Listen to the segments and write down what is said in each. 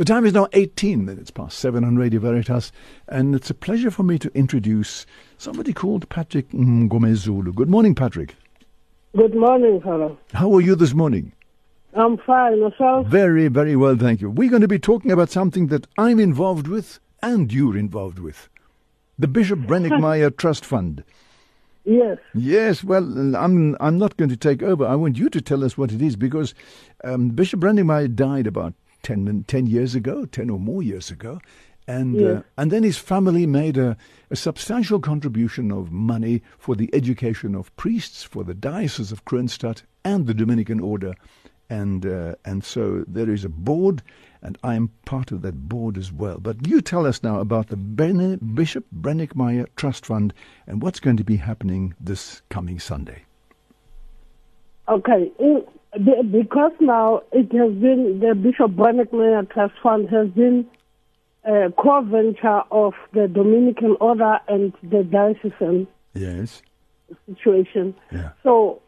The time is now 18 minutes past 7 on Radio Veritas, and it's a pleasure for me to introduce somebody called Patrick Mngomezulu. Good morning, Patrick. Good morning, fellow. How are you this morning? I'm fine. Yourself? Very, very well, thank you. We're going to be talking about something that I'm involved with and you're involved with the Bishop Brenninkmeijer Trust Fund. Yes. Yes, well, I'm I'm not going to take over. I want you to tell us what it is because um, Bishop Brennick died about 10, 10 years ago, 10 or more years ago. And, Yes. uh, and then his family made a, a substantial contribution of money for the education of priests, for the Diocese of Kroonstad and the Dominican Order. And, uh, and so there is a board, and I am part of that board as well. But you tell us now about the Bene, Bishop Brenninkmeijer Trust Fund and what's going to be happening this coming Sunday. Okay. In, be- because now it has been the Bishop Brenninkmeijer Trust Fund has been a core venture of the Dominican Order and the diocesan Yes. situation. Yeah. So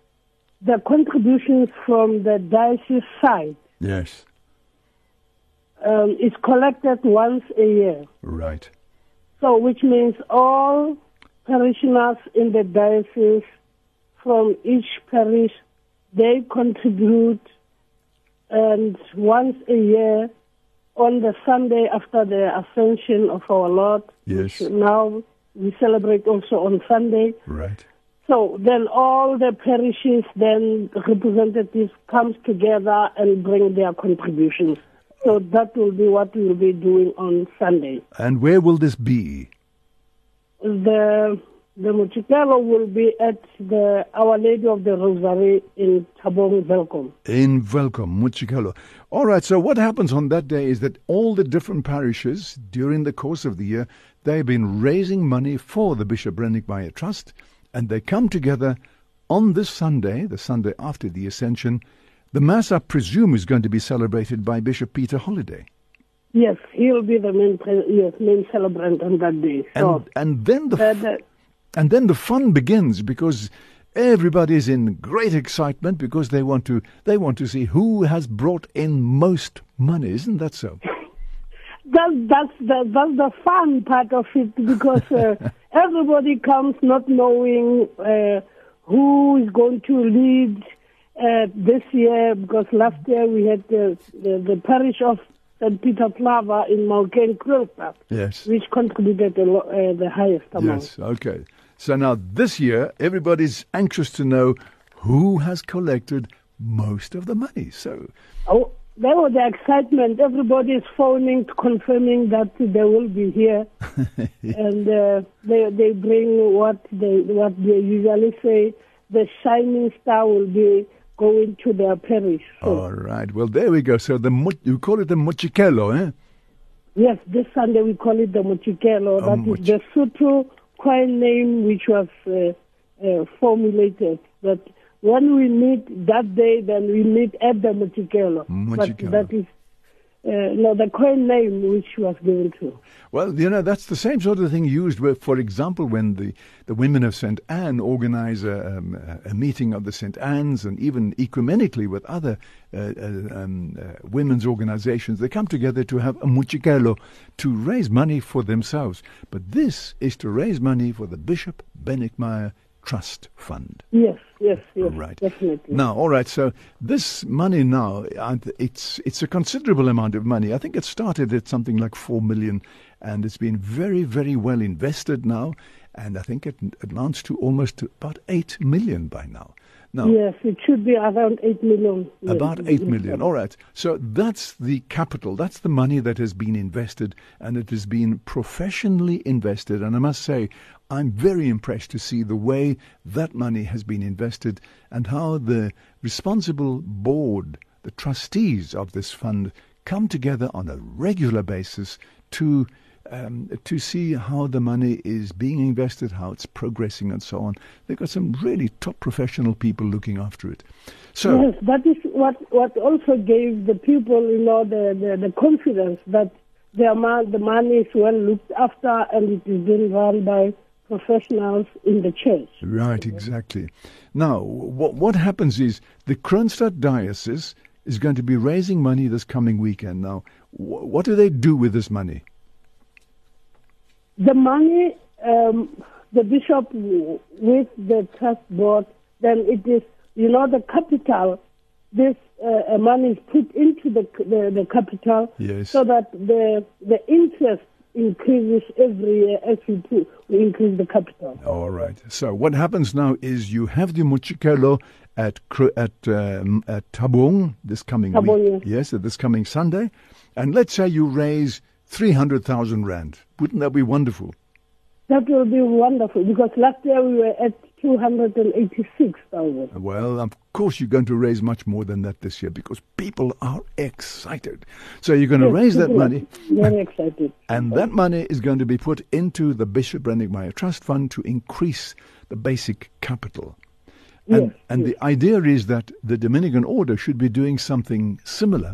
the contributions from the diocese side Yes. um, is collected once a year. Right. So, which means all parishioners in the diocese from each parish, they contribute, and once a year, on the Sunday after the Ascension of our Lord, Yes. now we celebrate also on Sunday. Right. So then all the parishes, then representatives comes together and bring their contributions. So that will be what we will be doing on Sunday. And where will this be? the the Muchikelo will be at the Our Lady of the Rosary in Thabong Welkom. In Welcome, Muchikelo. All right, so what happens on that day is that all the different parishes during the course of the year, they've been raising money for the Bishop Brenninkmeijer Trust, and they come together on this Sunday, the Sunday after the Ascension. The Mass, I presume, is going to be celebrated by Bishop Peter Holiday. Yes, he will be the main yes, main celebrant on that day. And, and then the uh, the, And then the fun begins because everybody's in great excitement because they want to they want to see who has brought in most money, isn't that so? that, that's the that's the fun part of it because uh, everybody comes not knowing uh, who is going to lead uh, this year because last year we had the the, the parish of St. Peter Claver in Malken Yes. which contributed lo- uh, the highest amount. Yes, okay. So now this year everybody's anxious to know who has collected most of the money. So Oh, there was the excitement. Everybody is phoning, confirming that they will be here, and uh, they they bring what they what they usually say. The shining star will be going to their parish. So, all right. Well, there we go. So the you call it the Mochikelo, eh? yes, this Sunday we call it the Mochikelo. Oh, That Moch- is the Sotho coin name which was uh, uh, formulated. That when we meet that day, then we meet at the. Mochikelo. But that is uh, no the coin name which was given to. Well, you know, that's the same sort of thing used, for example, when the, the women of St. Anne organize a, um, a meeting of the St. Anne's and even ecumenically with other uh, uh, um, uh, women's organizations. They come together to have a muchikelo to raise money for themselves. But this is to raise money for the Bishop Brenninkmeijer Trust Fund. Yes, yes, yes, Right. definitely. Now, all right. So this money now, it's it's a considerable amount of money. I think it started at something like four million, and it's been very, very well invested now. And I think it amounts to almost about eight million by now. Now, Yes, it should be around eight million. about yes, eight yes. million. All right. So that's the capital. That's the money that has been invested, and it has been professionally invested. And I must say, I'm very impressed to see the way that money has been invested and how the responsible board, the trustees of this fund, come together on a regular basis to um, to see how the money is being invested, how it's progressing, and so on. They've got some really top professional people looking after it. So, Yes, that is what what also gave the people, you know, the the, the confidence that their man, the money is well looked after and it is being run by professionals in the church. Right, exactly. Now, what what happens is the Kroonstad diocese is going to be raising money this coming weekend. Now, wh- what do they do with this money? The money, um, the bishop with the trust board, then it is, you know, the capital. This uh, money is put into the, the the capital Yes. so that the the interest increases every year as we put, we increase the capital. All right. So what happens now is you have the Muchikelo at at um, at Thabong this coming Thabong, week. Yes, this coming Sunday, and let's say you raise three hundred thousand rand. Wouldn't that be wonderful? That will be wonderful because last year we were at two hundred and eighty-six thousand. Well, of course you're going to raise much more than that this year because people are excited. So you're going to raise that money. Very excited. And that money is going to be put into the Bishop Brennick Trust Fund to increase the basic capital. And, Yes, and the idea is that the Dominican order should be doing something similar.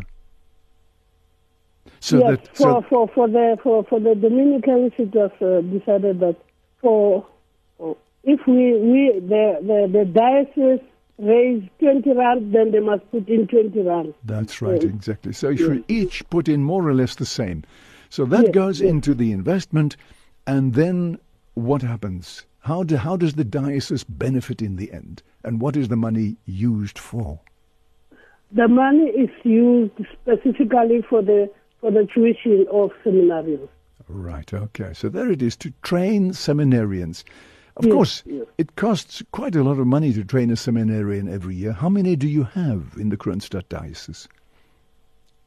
So yes, that for, so for, for the for, for the Dominicans, it was uh, decided that for for- if we we the the, the diocese raise twenty rand, then they must put in twenty rand. that's right, exactly. So you should each put in more or less the same. So that goes into the investment, and then what happens? How do, how does the diocese benefit in the end, and what is the money used for? The money is used specifically for the for the tuition of seminarians. Right, okay. So there it is to train seminarians. Of Yes, course, yes. it costs quite a lot of money to train a seminarian every year. How many do you have in the Kroonstad Diocese?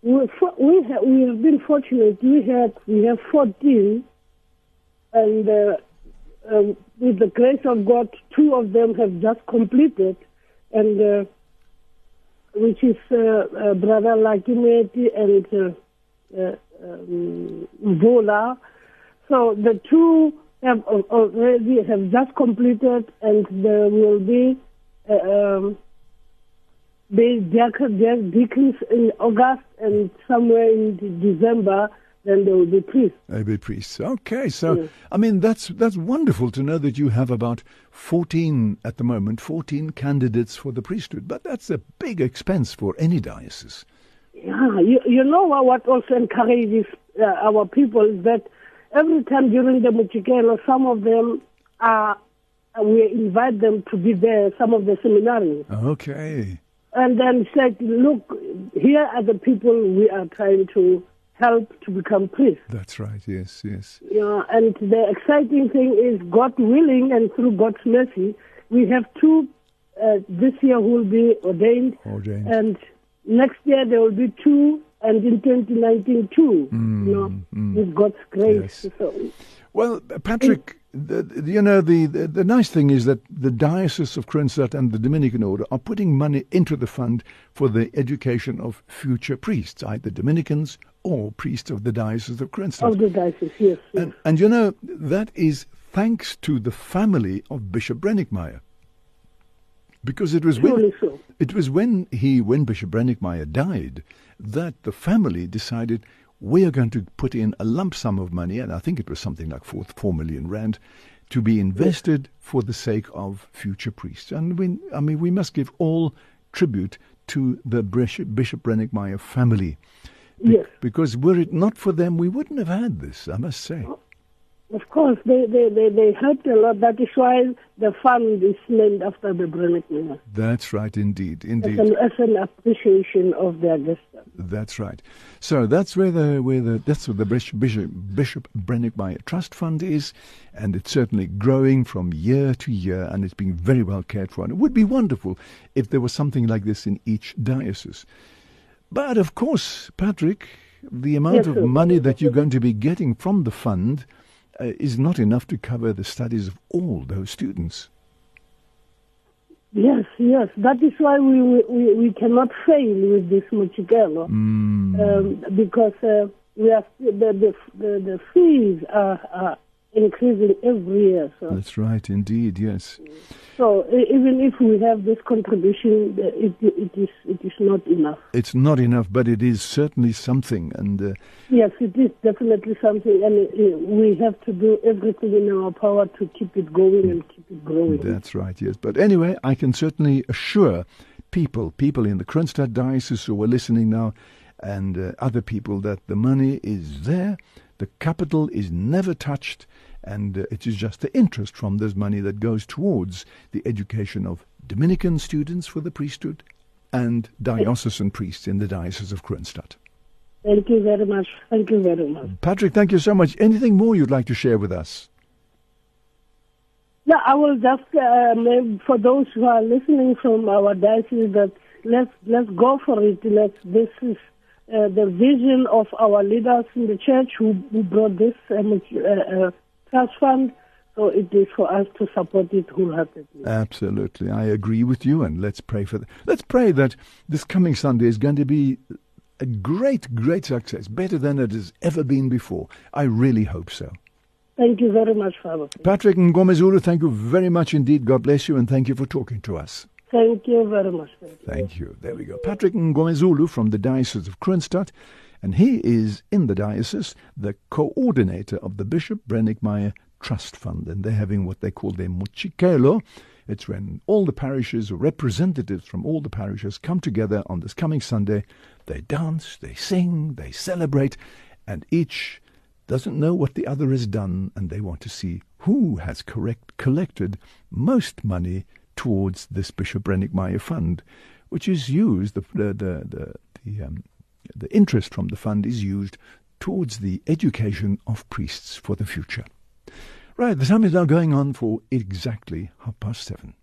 We we have, we have been fortunate. We had we have fourteen, and uh, um, with the grace of God, two of them have just completed, and uh, which is uh, uh, Brother Lakimeti and uh, um, Vola. So the two have already have just completed, and there will be. Uh, um, they deacons in August and somewhere in December, then there will be priests. They be priests. Okay, so Yes. I mean that's that's wonderful to know that you have about fourteen at the moment, fourteen candidates for the priesthood. But that's a big expense for any diocese. Yeah, you, you know what, what also encourages uh, our people is that every time during the Muchikelo, some of them are, we invite them to be there, some of the seminaries. Okay. And then said, look, here are the people we are trying to help to become priests. That's right, yes, yes. Yeah, and the exciting thing is, God willing, and through God's mercy, we have two uh, this year who will be ordained, Ordained. and next year there will be two, and in 2019 two. Hmm, you know, hmm. with God's grace. Yes. So, Well, Patrick, the, you know, the, the, the nice thing is that the Diocese of Kroonstad and the Dominican Order are putting money into the fund for the education of future priests, either Dominicans or priests of the Diocese of Kroonstad. of the diocese, yes. yes. And, and you know, that is thanks to the family of Bishop Brenninkmeijer. Because it was when so. it was when he when Bishop Brenninkmeijer died that the family decided we are going to put in a lump sum of money, and I think it was something like four, four million rand, to be invested for the sake of future priests. And we, I mean, we must give all tribute to the Bishop, Bishop Brenninkmeijer family. Be- Yes. Because were it not for them, we wouldn't have had this, I must say. Of course, they, they, they, they helped a lot. That is why the fund is named after the Brennick Miller. That's right, indeed, As indeed. an, as an appreciation of their gesture. That's right. So that's where the where the that's what the Bishop Bishop, Bishop Brenninkmeijer Trust Fund is, and it's certainly growing from year to year, and it's being very well cared for. And it would be wonderful if there was something like this in each diocese. But of course, Patrick, the amount Yes, of sir. money that you're going to be getting from the fund is not enough to cover the studies of all those students. Yes, yes. That is why we we, we cannot fail with this Muchikelo. Mm, Um, because uh, we are the, the, the, the fees are, are increasing every year. So, that's right, indeed. Yes. so even if we have this contribution, it, it is it is not enough. It's not enough, but it is certainly something, and. Uh, Yes, it is definitely something, and uh, we have to do everything in our power to keep it going and keep it growing. That's right, yes. But anyway, I can certainly assure people, people in the Kroonstad Diocese who are listening now, and uh, other people, that the money is there, the capital is never touched, and uh, it is just the interest from this money that goes towards the education of Dominican students for the priesthood and diocesan priests in the Diocese of Kroonstad. Thank you very much. Thank you very much. Patrick, thank you so much. Anything more you'd like to share with us? Yeah, I will just um, for those who are listening from our diocese that let's let's go for it. Let's this is uh, the vision of our leaders in the church who, who brought this um, uh, uh, trust fund. So it is for us to support it wholeheartedly. Absolutely, I agree with you, and let's pray for that. Let's pray that this coming Sunday is going to be a great, great success, better than it has ever been before. I really hope so. Thank you very much, Father. Patrick Mngomezulu, thank you very much indeed. God bless you, and thank you for talking to us. Thank you very much. Thank you. Thank you. There we go. Patrick Mngomezulu from the Diocese of Kroonstad, and he is in the diocese the coordinator of the Bishop Brenninkmeijer Trust Fund, and they're having what they call their Mochikelo. It's when all the parishes representatives from all the parishes come together on this coming Sunday. They dance, they sing, they celebrate, and each doesn't know what the other has done, and they want to see who has correct, collected most money towards this Bishop Brenninkmeijer fund, which is used, the, the, the, the, the, um, the interest from the fund is used towards the education of priests for the future. Right, the time is now going on for exactly half past seven.